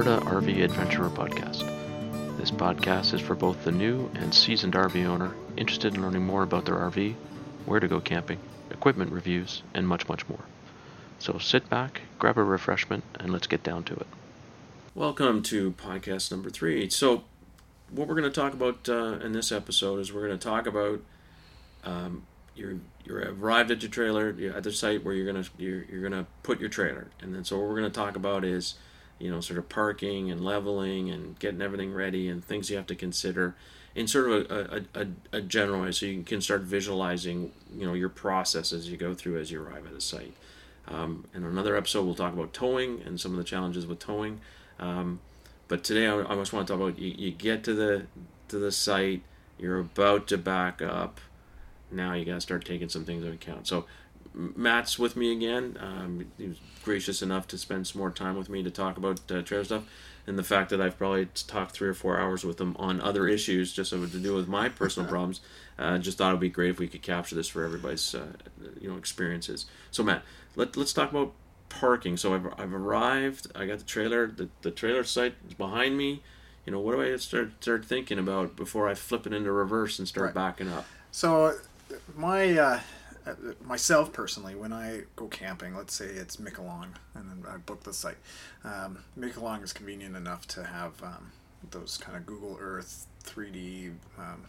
Alberta RV Adventurer podcast. This podcast is for both the new and seasoned RV owner interested in learning more about their RV, where to go camping, equipment reviews, and much, much more. So sit back, grab a refreshment, and let's get down to it. Welcome to podcast number three. So, what we're going to talk about uh, in this episode is we're going to talk about um, you're you're arrived at your trailer you're at the site where you're gonna you're, you're gonna put your trailer and then so what we're gonna talk about is you know sort of parking and leveling and getting everything ready and things you have to consider in sort of a, a, a, a general way. So you can start visualizing you know your process as you go through as you arrive at a site. Um, in another episode we'll talk about towing and some of the challenges with towing. Um, but today I, I just want to talk about you, you get to the to the site you're about to back up. Now you got to start taking some things into account. So Matt's with me again. Um, he was gracious enough to spend some more time with me to talk about uh, trailer stuff, and the fact that I've probably talked three or four hours with him on other issues, just to do with my personal problems. Uh, just thought it'd be great if we could capture this for everybody's uh, you know experiences. So Matt, let let's talk about parking. So I've, I've arrived. I got the trailer. The, the trailer site is behind me. You know what do I start start thinking about before I flip it into reverse and start right. backing up? So my uh, myself personally, when I go camping, let's say it's Miquelon, and then I book the site. Um, is convenient enough to have um, those kind of Google Earth 3D um,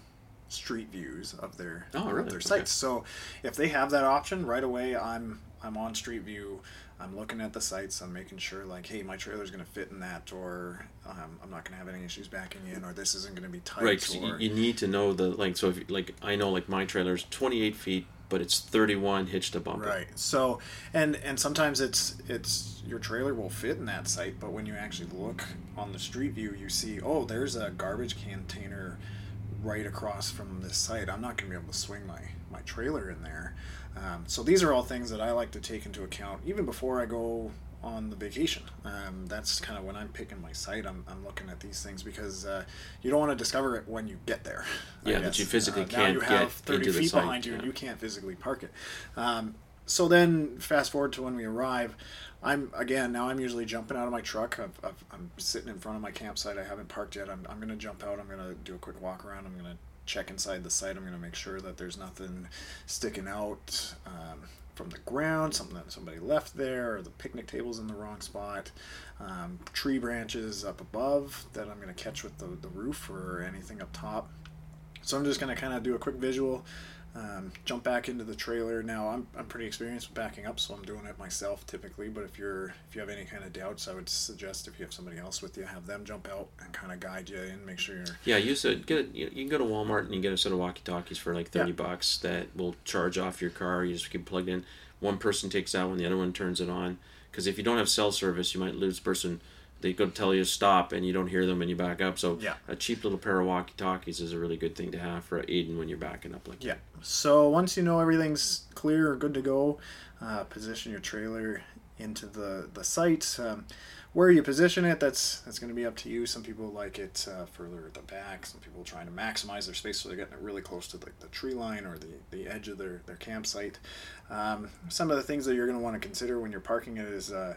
street views of their oh, really? of their sites. Okay. So if they have that option right away, I'm I'm on Street View. I'm looking at the sites. I'm making sure, like, hey, my trailer's going to fit in that, or um, I'm not going to have any issues backing in, or this isn't going to be tight. Right. Or... You, need to know the length. So, if like, I know, like, my trailer's 28 feet, but it's 31 hitch to bumper. Right. So, and and sometimes it's it's your trailer will fit in that site, but when you actually look on the street view, you see, oh, there's a garbage container right across from this site. I'm not going to be able to swing my my trailer in there. Um, so these are all things that I like to take into account even before I go on the vacation. Um, that's kind of when I'm picking my site. I'm, I'm looking at these things because uh, you don't want to discover it when you get there. Yeah, that you physically uh, can't now you have 30 feet behind you yeah. and you can't physically park it. Um, so then fast forward to when we arrive. I'm again now. I'm usually jumping out of my truck. i am sitting in front of my campsite. I haven't parked yet. I'm, I'm going to jump out. I'm going to do a quick walk around. I'm going to check inside the site. I'm going to make sure that there's nothing sticking out um, from the ground, something that somebody left there, or the picnic table's in the wrong spot. Um, tree branches up above that I'm going to catch with the, the roof or anything up top. So I'm just going to kind of do a quick visual, um, jump back into the trailer. Now I'm, I'm pretty experienced with backing up, so I'm doing it myself typically. But if you're if you have any kind of doubts, I would suggest if you have somebody else with you, have them jump out and kind of guide you in, make sure you're. Yeah, use a get. A, you can go to Walmart and you get a set of walkie talkies for like thirty yeah. bucks that will charge off your car. You just keep plugged in. One person takes out one, the other one turns it on. Because if you don't have cell service, you might lose person they go tell you to stop and you don't hear them and you back up. So yeah. a cheap little pair of walkie talkies is a really good thing to have for Aiden when you're backing up like yeah. That. So once you know everything's clear or good to go, uh, position your trailer into the the site. Um, where you position it, that's that's going to be up to you. Some people like it uh, further at the back. Some people trying to maximize their space, so they're getting it really close to the, the tree line or the, the edge of their, their campsite. Um, some of the things that you're going to want to consider when you're parking it is uh,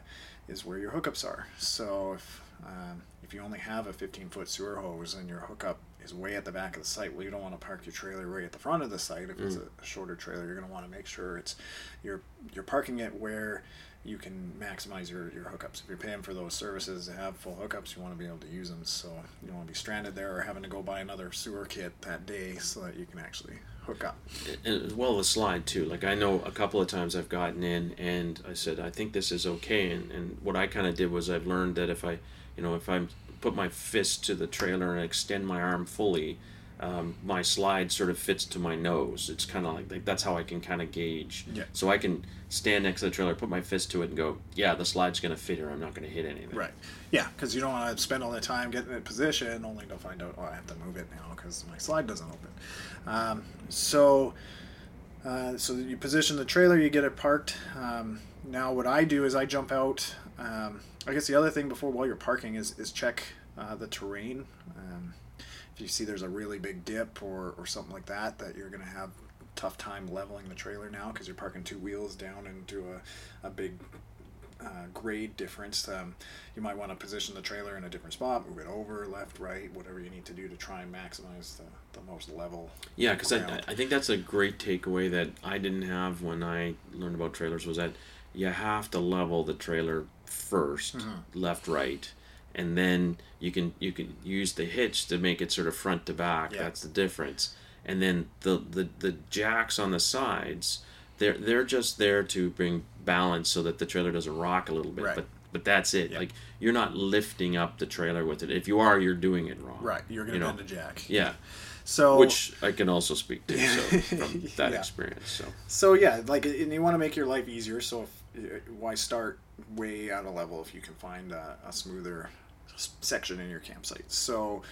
is where your hookups are. So if um, if you only have a 15 foot sewer hose and your hookup is way at the back of the site, well, you don't want to park your trailer right at the front of the site. If mm. it's a, shorter trailer, you're going to want to make sure it's you're you're parking it where you can maximize your, your hookups. If you're paying for those services to have full hookups, you want to be able to use them. So you don't want to be stranded there or having to go buy another sewer kit that day so that you can actually hook up. And as well as slide too. Like I know a couple of times I've gotten in and I said I think this is okay. And, and what I kind of did was I've learned that if I, you know, if I put my fist to the trailer and extend my arm fully, um, my slide sort of fits to my nose. It's kind of like, like, that's how I can kind of gauge. Yeah. So I can stand next to the trailer, put my fist to it, and go, yeah, the slide's going to fit here. I'm not going to hit anything. Right. Yeah, because you don't want to spend all the time getting it position only to find out, oh, I have to move it now because my slide doesn't open. Um, so. Uh, so you position the trailer, you get it parked. Um, now, what I do is I jump out. Um, I guess the other thing before while you're parking is, is check uh, the terrain. Um, if you see there's a really big dip or, or something like that, that you're going to have tough time leveling the trailer now because you're parking two wheels down into a, a big uh, grade difference. Um, you might want to position the trailer in a different spot, move it over, left, right, whatever you need to do to try and maximize the, the most level. Yeah, because I. I think that's a great takeaway that I didn't have when I learned about trailers was that you have to level the trailer 1st Mm-hmm. left, right, and then you can you can use the hitch to make it sort of front to back. Yeah. That's the difference. And then the, the the jacks on the sides, they're they're just there to bring balance so that the trailer doesn't rock a little bit. Right. But but that's it. Yeah. Like you're not lifting up the trailer with it. If you are, you're doing it wrong. Right, you're going You to know. bend a jack. Yeah. So Which I can also speak to so, from that Yeah. experience. So So yeah, like, and you want to make your life easier. So if, why start way out of level if you can find a, a smoother section in your campsite? So,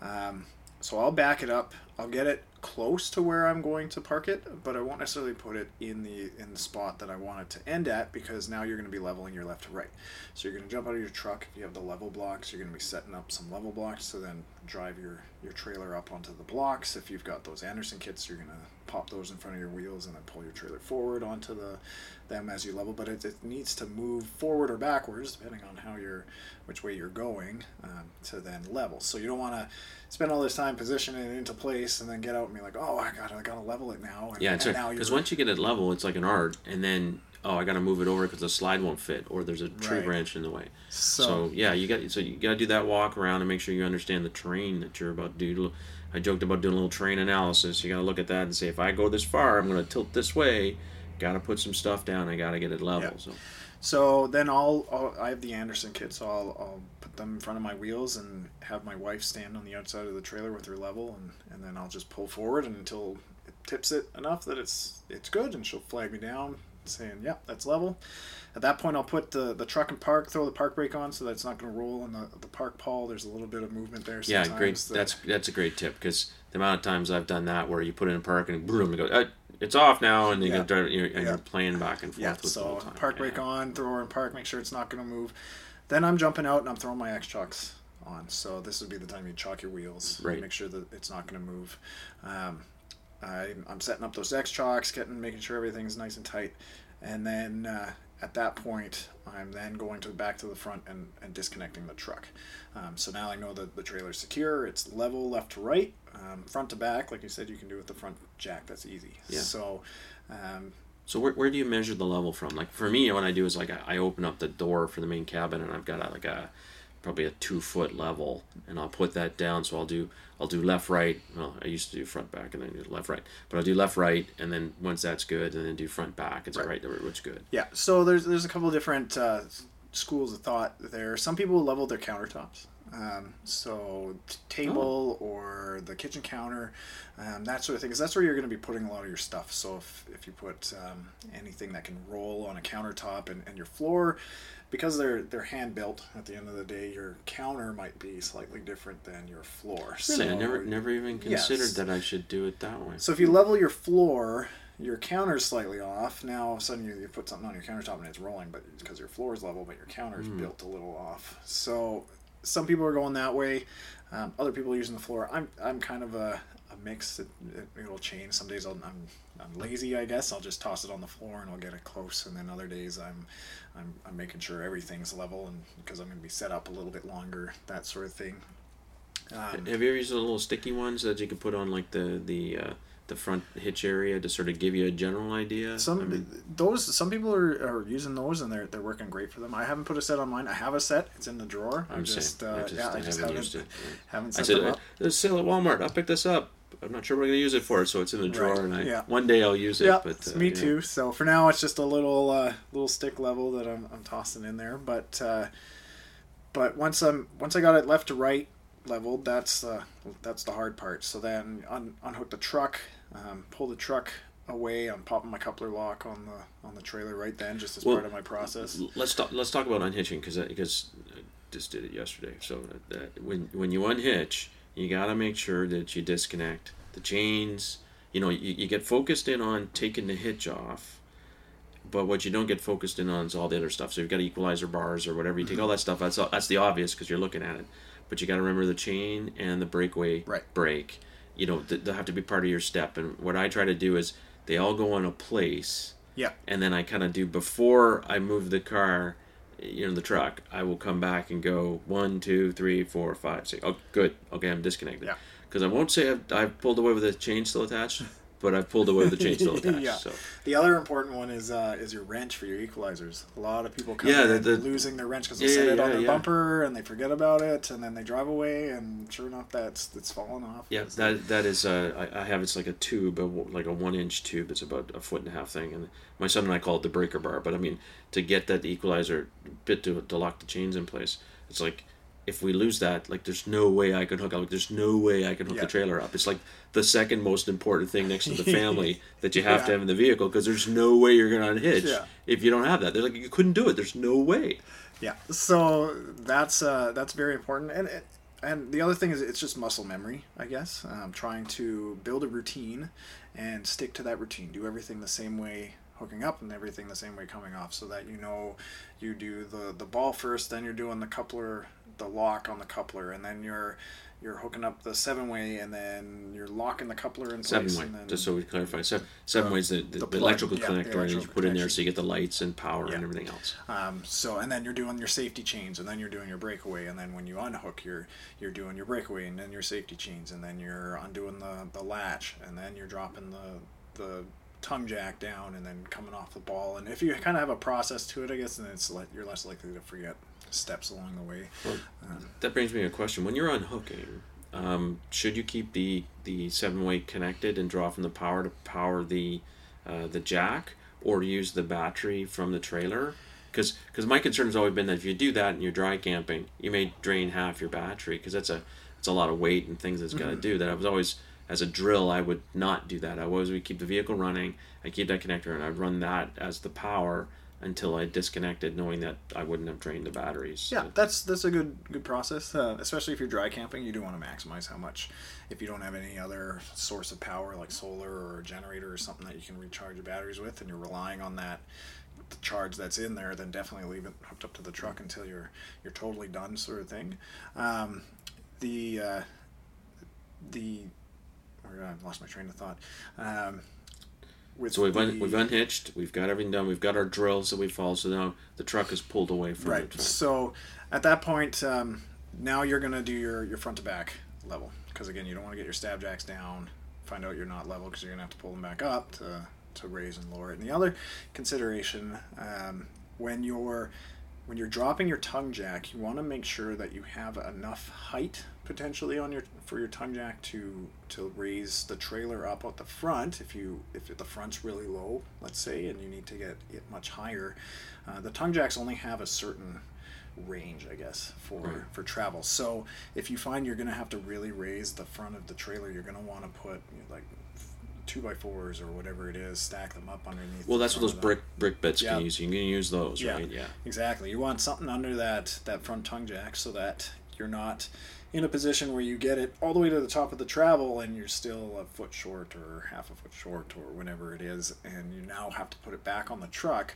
um, so I'll back it up. I'll get it close to where I'm going to park it, but I won't necessarily put it in the in the spot that I want it to end at because now you're going to be leveling your left to right. So you're going to jump out of your truck. If you have the level blocks, you're going to be setting up some level blocks to then drive your your trailer up onto the blocks. If you've got those Andersen kits, you're going to pop those in front of your wheels and then pull your trailer forward onto the them as you level. But it, it needs to move forward or backwards depending on how you're which way you're going um, to then level. So you don't want to spend all this time positioning it into place and then get out and be like, oh, I got I got to level it now. And, Yeah, and now because once you get it level, it's like an art, and then oh, I got to move it over because the slide won't fit, or there's a tree Right. branch in the way. So- So, yeah, you got so you got to do that walk around and make sure you understand the terrain that you're about to do. I joked about doing a little terrain analysis. You got to look at that and say, if I go this far, I'm going to tilt this way. Got to put some stuff down. I got to get it level. Yeah. So So then I'll, I'll I have the Andersen kit, so I'll, I'll put them in front of my wheels and have my wife stand on the outside of the trailer with her level, and, and then I'll just pull forward until it tips it enough that it's it's good, and she'll flag me down saying, "Yep, that's level." At that point, I'll put the, the truck and park, throw the park brake on so that it's not going to roll in the, the park pawl. There's a little bit of movement there. yeah, great. that- That's that's a great tip because the amount of times I've done that where you put it in park and boom, it goes, uh, it's off now, and you yeah. drive, you're, and Yeah. you're playing back and forth Yeah, with the so whole time. park yeah. brake on, throw her in park, make sure it's not going to move. Then I'm jumping out and I'm throwing my X chocks on. So this would be the time you chalk your wheels. Right. Make sure that it's not going to move. Um, I, I'm setting up those X chocks, getting making sure everything's nice and tight, and then uh, at that point I'm then going to the back to the front and, and disconnecting the truck. Um, so now I know that the trailer's secure. It's level left to right, um, front to back. Like you said, you can do with the front jack. That's easy. Yeah. So. Um, So where, where do you measure the level from? Like for me, what I do is like I, I open up the door for the main cabin, and I've got a, like a probably a two foot level, and I'll put that down. So I'll do I'll do left right. Well, I used to do front back and then do left right, but I'll do left right, and then once that's good, and then do front back. It's Right. right, which good. Yeah, so there's there's a couple of different uh, schools of thought there. Some people level their countertops, um, so t- table or the kitchen counter, um, that sort of thing. Because that's where you're going to be putting a lot of your stuff. So if, if you put um, anything that can roll on a countertop and, and your floor, because they're they're hand built. At the end of the day, your counter might be slightly different than your floor. Really, I never never even Yes. considered that I should do it that way. so if you level your floor, your counter's slightly off. Now all of a sudden you, you put something on your countertop and it's rolling, but it's because your floor is level, but your counter counter's built a little off. So some people are going that way. Um, other people are using the floor. I'm I'm kind of a, a mix. It, it, it'll change. Some days I'll, I'm I'm lazy, I guess. I'll just toss it on the floor and I'll get it close. And then other days I'm I'm, I'm making sure everything's level and because I'm going to be set up a little bit longer, that sort of thing. Um, Have you ever used the little sticky ones that you can put on like the the uh, the front hitch area to sort of give you a general idea? Some I mean, those some people are, are using those and they're they're working great for them. I haven't put a set on mine. I have a set. It's in the drawer. I'm I'm just, uh, I just, yeah, I I just haven't haven't used it. haven't I set said, them uh, up. there's a sale at Walmart. I'll pick this up. I'm not sure what I'm going to use it for, so it's in the drawer, Right, and I yeah. one day I'll use it. Yeah, but it's uh, me yeah. too. So for now, it's just a little uh, little stick level that I'm, I'm tossing in there. But uh, but once I'm once I got it left to right leveled, that's the that's the hard part. So then un, unhook the truck, um, pull the truck away. I'm popping my coupler lock on the on the trailer right then, just as Well, part of my process. Let's talk. Let's talk about unhitching because because I just did it yesterday. So that when when you unhitch, you got to make sure that you disconnect the chains. You know, you, you get focused in on taking the hitch off, but what you don't get focused in on is all the other stuff. So you've got equalizer bars or whatever. You take all that stuff. That's all, that's the obvious because you're looking at it. But you got to remember the chain and the breakaway Right. brake. You know, th- they'll have to be part of your step. And what I try to do is they all go on a place Yeah. and then I kind of do before I move the car. you know, the truck, I will come back and go one, two, three, four, five, six. Oh, good. Okay, I'm disconnected. Yeah. Because I won't say I've, I've pulled away with the chain still attached, but I've pulled away with the chain still attached. Yeah. So The other important one is uh, is your wrench for your equalizers. A lot of people come Yeah, the- the- losing their wrench because they Yeah, set yeah, it on yeah, their yeah. bumper and they forget about it, and then they drive away, and sure enough, that's that's fallen off. yeah, that that is uh, I, I have it's like a tube, a, like a one inch tube. It's about a foot and a half thing, and my son and I call it the breaker bar. But I mean, to get that equalizer bit to to lock the chains in place, it's like if we lose that, like there's no way I can hook up. Like, there's no way I can hook Yeah. the trailer up. It's like the second most important thing next to the family that you have to have in the vehicle because there's no way you're gonna unhitch Yeah. if you don't have that. They're like you couldn't do it. There's no way. Yeah, so that's uh, that's very important, and it, and the other thing is it's just muscle memory, I guess. Um, trying to build a routine and stick to that routine. Do everything the same way hooking up and everything the same way coming off, so that you know you do the the ball first, then you're doing the coupler, the lock on the coupler, and then you're you're hooking up the seven way, and then you're locking the coupler in Seven place, way, and then just so we clarify. Seven, seven The- ways the, the, the the electrical yeah, the connector that you put in there so you get the lights and power Yeah. and everything else. Um, so and then you're doing your safety chains, and then you're doing your breakaway, and then when you unhook, you're you're doing your breakaway, and then your safety chains, and then you're undoing the, the latch, and then you're dropping the the tongue jack down, and then coming off the ball. And if you kind of have a process to it, I guess, then it's like you're less likely to forget steps along the way. Well, Um, that brings me to a question. When you're unhooking, um, should you keep the, the seven weight connected and draw from the power to power the uh, the jack, or use the battery from the trailer? Because because my concern has always been that if you do that and you're dry camping, you may drain half your battery because that's a it's a lot of weight and things that's got to do. That I was always as a drill, I would not do that. I always would keep the vehicle running. I keep that connector and I'd run that as the power until I disconnected, knowing that I wouldn't have drained the batteries. Yeah, that's that's a good good process. Uh, especially if you're dry camping, you do want to maximize how much. If you don't have any other source of power like solar or a generator or something that you can recharge your batteries with, and you're relying on that the charge that's in there, then definitely leave it hooked up to the truck until you're you're totally done, sort of thing. Um, the uh, the or I lost my train of thought. Um, with So we've un- we've unhitched. We've got everything done. We've got our drills that we follow. So now the truck is pulled away from Right. the. So at that point, um, now you're going to do your, your front to back level. Because again, you don't want to get your stab jacks down, find out you're not level because you're going to have to pull them back up to, to raise and lower it. And the other consideration um, when you're when you're dropping your tongue jack, you want to make sure that you have enough height potentially on your for your tongue jack to to raise the trailer up at the front. If you if the front's really low, let's say, and you need to get it much higher, uh, the tongue jacks only have a certain range, I guess, for Right. for travel. So if you find you're going to have to really raise the front of the trailer, you're going to want to put you know, like two by fours or whatever it is, stack them up underneath. Well, that's what those brick brick bits Yeah. can use. You can use those, Yeah. right? Yeah. Exactly. You want something under that that front tongue jack so that you're not in a position where you get it all the way to the top of the travel and you're still a foot short or half a foot short or whatever it is, and you now have to put it back on the truck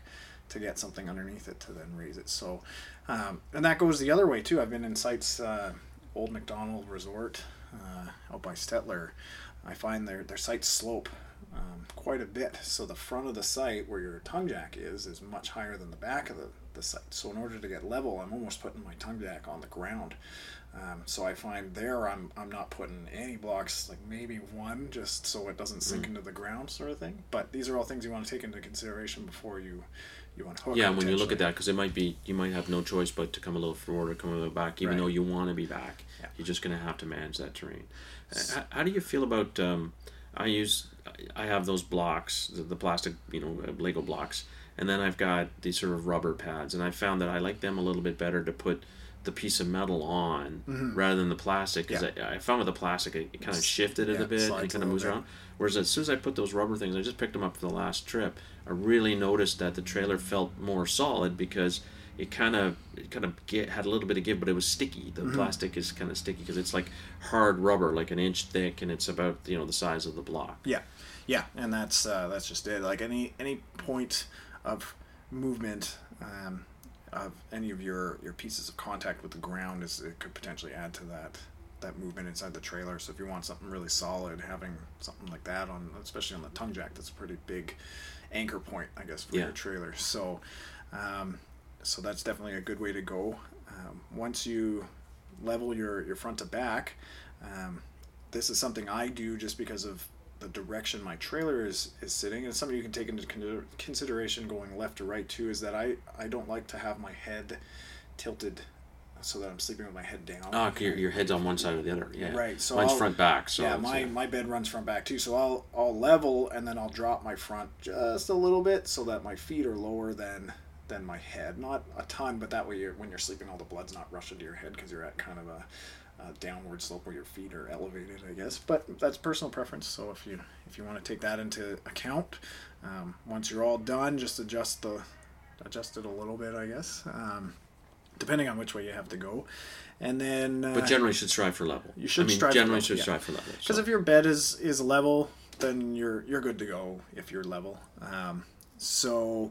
to get something underneath it to then raise it. So, um, and that goes the other way too. I've been in sites, uh, Old McDonald Resort uh, out by Stettler. I find their their sites slope um, quite a bit. So the front of the site where your tongue jack is is much higher than the back of the, the site. So in order to get level, I'm almost putting my tongue jack on the ground. Um, so I find there I'm I'm not putting any blocks, like maybe one, just so it doesn't sink into the ground, sort of thing. But these are all things you want to take into consideration before you you unhook. Yeah, when you look at that, because it might be you might have no choice but to come a little forward or come a little back, even Right. though you want to be back. Yeah. You're just going to have to manage that terrain. Uh, How, how do you feel about? Um, I use I have those blocks, the, the plastic, you know, uh, Lego blocks, and then I've got these sort of rubber pads, and I found that I like them a little bit better to put the piece of metal on rather than the plastic because Mm-hmm. Yeah. I, I found with the plastic it, it kind of shifted it Yeah, a bit and it kind of moves bit. around. Whereas as soon as I put those rubber things, I just picked them up for the last trip. I really noticed that the trailer felt more solid because it kind of it kind of get, had a little bit of give, but it was sticky. The Mm-hmm. plastic is kind of sticky because it's like hard rubber, like an inch thick, and it's about you know the size of the block. Yeah, yeah, and that's uh, that's just it. Like any any point of movement um, of any of your your pieces of contact with the ground is it could potentially add to that that movement inside the trailer. So if you want something really solid, having something like that on, especially on the tongue jack, that's a pretty big anchor point, I guess, for Yeah. your trailer. So. Um, so that's definitely a good way to go. Um, once you level your, your front to back, um, this is something I do just because of the direction my trailer is, is sitting. And something you can take into con- consideration going left to right too is that I, I don't like to have my head tilted so that I'm sleeping with my head down. Ah, 'cause your, your head's on one side or the other. Yeah. Right, so mine's I'll- front back. So yeah, my, my bed runs front back too, so I'll I'll level and then I'll drop my front just a little bit so that my feet are lower than than my head. Not a ton, but that way you're, when you're sleeping, all the blood's not rushing to your head because you're at kind of a, a downward slope where your feet are elevated, I guess. But that's personal preference. So if you if you want to take that into account, um, once you're all done, just adjust the adjust it a little bit, I guess. Um, depending on which way you have to go, and then. Uh, but generally should strive for level. you should I mean, strive for generally level, should yeah. strive for level. because so. if your bed is is level, then you're you're good to go if you're level. Um, so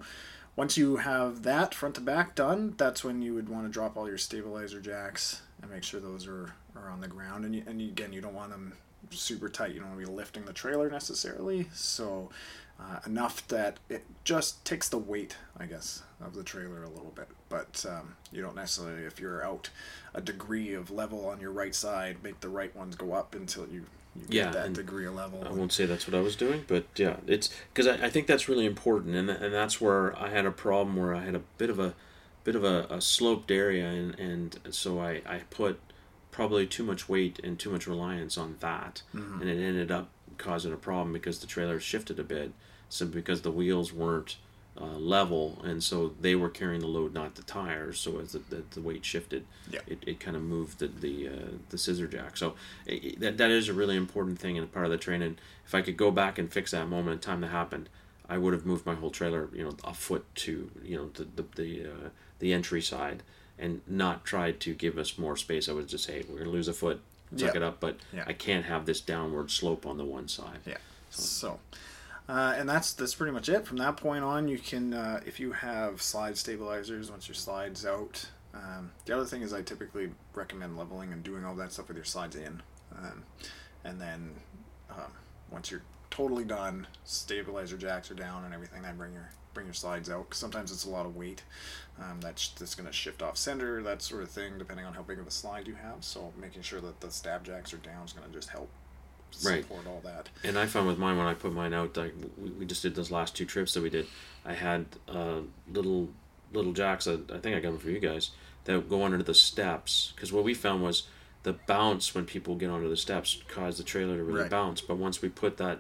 once you have that front to back done, that's when you would want to drop all your stabilizer jacks and make sure those are, are on the ground. And you, and again, you don't want them super tight. You don't want to be lifting the trailer necessarily. So uh, enough that it just takes the weight, I guess, of the trailer a little bit. But um, you don't necessarily, if you're out a degree of level on your right side, make the right ones go up until you, you Yeah, get that and degree of level. I won't say that's what I was doing, but yeah, it's because I, I think that's really important, and and that's where I had a problem where I had a bit of a bit of a, a sloped area, and and so I I put probably too much weight and too much reliance on that, Mm-hmm. and it ended up causing a problem because the trailer shifted a bit, so because the wheels weren't uh, level, and so they were carrying the load, not the tires. So as the, the, the weight shifted, Yeah. it, it kind of moved the the, uh, the scissor jack. So i i- that that is a really important thing and part of the training. If I could go back and fix that moment in time that happened, I would have moved my whole trailer, you know, a foot to you know the the the, uh, the entry side, and not try to give us more space. I would just say we're gonna lose a foot, tuck Yeah. it up, but Yeah. I can't have this downward slope on the one side. Yeah. So, uh, and that's that's pretty much it. From that point on, you can uh, if you have slide stabilizers once your slides out. Um, the other thing is I typically recommend leveling and doing all that stuff with your slides in, um, and then um, once you're totally done, stabilizer jacks are down and everything. Then bring your bring your slides out. 'cause sometimes it's a lot of weight um, that's that's going to shift off center, that sort of thing, depending on how big of a slide you have. So making sure that the stab jacks are down is going to just help Right. support all that. And I found with mine when I put mine out, like we, we just did those last two trips that we did. I had uh, little little jacks. That I think I got them for you guys that go under the steps because what we found was the bounce when people get onto the steps caused the trailer to really Right. bounce. But once we put that,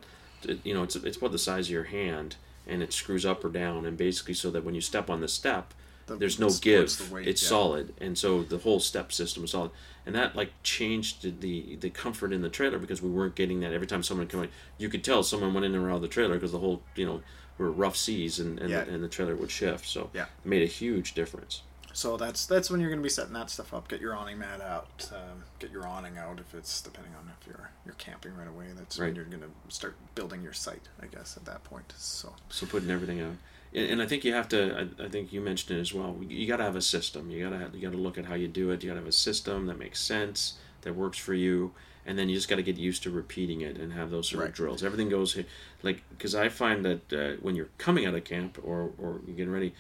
you know, it's it's about the size of your hand and it screws up or down and basically so that when you step on the step. The- there's no give. the weight, it's yeah. solid, and so the whole step system is solid, and that like changed the- the comfort in the trailer because we weren't getting that every time someone came in. You could tell someone went in and around the trailer because the whole you know were rough seas and and, Yeah. the, and the trailer would shift. So Yeah. it made a huge difference. So that's that's when you're going to be setting that stuff up. Get your awning mat out. Um, get your awning out if it's depending on if you're you're camping right away. That's when you're going to start building your site, I guess, at that point. So So putting everything out, and, and I think you have to. I, I think you mentioned it as well. You got to have a system. You got to you got to look at how you do it. You got to have a system that makes sense, that works for you, and then you just got to get used to repeating it and have those sort Right. of drills. Everything goes like because I find that uh, when you're coming out of camp or or you're getting ready,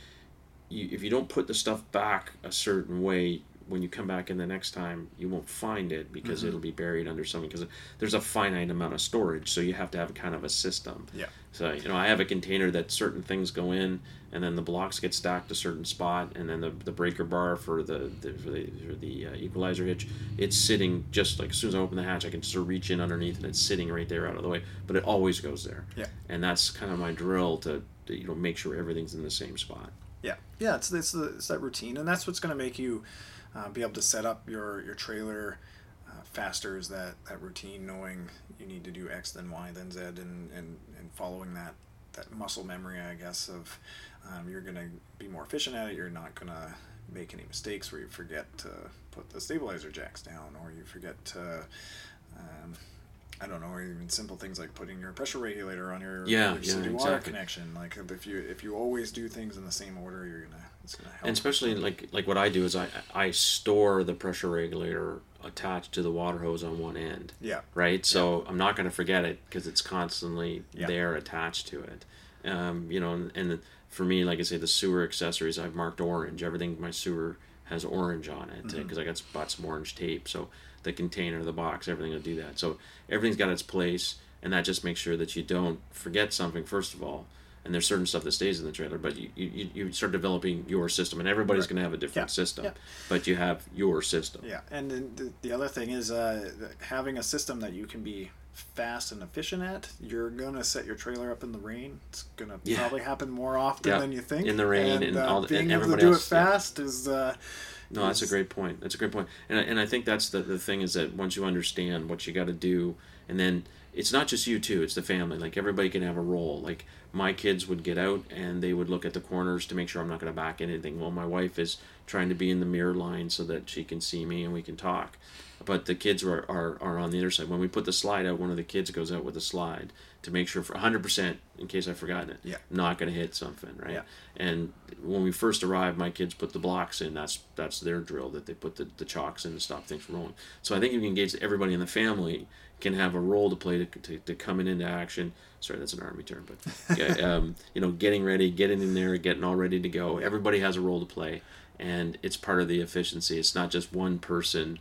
you, if you don't put the stuff back a certain way. When you come back in the next time, you won't find it because Mm-hmm. it'll be buried under something. Because there's a finite amount of storage, so you have to have kind of a system. yeah, So you know, I have a container that certain things go in, and then the blocks get stacked a certain spot, and then the, the breaker bar for the, the for the, for the uh, equalizer hitch, it's sitting just like as soon as I open the hatch, I can sort of reach in underneath, and it's sitting right there out of the way. But it always goes there. Yeah. And that's kind of my drill to, to you know make sure everything's in the same spot. Yeah, yeah. It's it's, it's that routine, and that's what's going to make you uh, be able to set up your your trailer uh, faster. Is that that routine, knowing you need to do X then Y then Z, and and and following that that muscle memory, I guess, of um, you're going to be more efficient at it. You're not going to make any mistakes where you forget to put the stabilizer jacks down or you forget to, um, I don't know, or even simple things like putting your pressure regulator on your Yeah, your yeah, city water connection. Like if you if you always do things in the same order, you're gonna it's gonna help. And especially like like what I do is I I store the pressure regulator attached to the water hose on one end. yeah, right? So I'm not going to forget it because it's constantly Yeah. there attached to it. Um, you know, and, and for me, like I say, the sewer accessories I've marked orange. Everything my sewer has orange on it because I got bought some orange tape. So the container, the box, everything will do that. So everything's got its place, and that just makes sure that you don't forget something first of all. And there's certain stuff that stays in the trailer, but you, you, you start developing your system, and everybody's Right. going to have a different Yeah, system, yeah. but you have your system. Yeah, and then the, the other thing is uh, having a system that you can be fast and efficient at. You're gonna set your trailer up in the rain. It's gonna Yeah. probably happen more often Yeah, than you think. in the rain and uh, all the- being and able to do else, it yeah. fast is. Uh, No, that's a great point. That's a great point. And, I- and I think that's the, the thing is that once you understand what you got to do, and then it's not just you too, it's the family. Like everybody can have a role. Like my kids would get out and they would look at the corners to make sure I'm not going to back anything. Well, my wife is trying to be in the mirror line so that she can see me and we can talk. But the kids are, are, are on the other side. When we put the slide out, one of the kids goes out with the slide to make sure for 100% in case I've forgotten it. Yeah. Not going to hit something, right? Yeah. And when we first arrived, my kids put the blocks in. That's that's their drill that they put the, the chalks in to stop things from rolling. So I think if you engage everybody in the family can have a role to play to, to, to coming into action. Sorry, that's an army term, but um, you know, getting ready, getting in there, getting all ready to go. Everybody has a role to play, and it's part of the efficiency. It's not just one person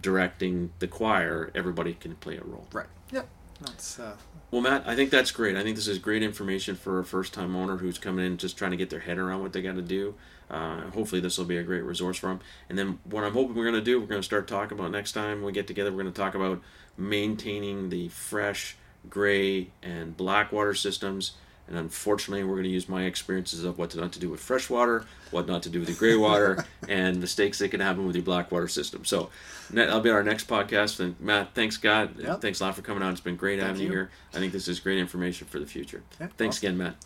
directing the choir. Everybody can play a role. right. Yep. That's uh, Well, Matt, I think that's great. I think this is great information for a first time owner who's coming in just trying to get their head around what they got to do. Uh, hopefully, this will be a great resource for them. And then, what I'm hoping we're going to do, we're going to start talking about next time we get together, we're going to talk about maintaining the fresh, gray, and black water systems. And unfortunately, we're going to use my experiences of what not to do with fresh water, what not to do with the gray water, and mistakes that can happen with your black water system. So, that'll be our next podcast. And Matt, thanks, God. Yep. Thanks a lot for coming on. It's been great Thank having you here. I think this is great information for the future. Yeah, Thanks awesome. again, Matt.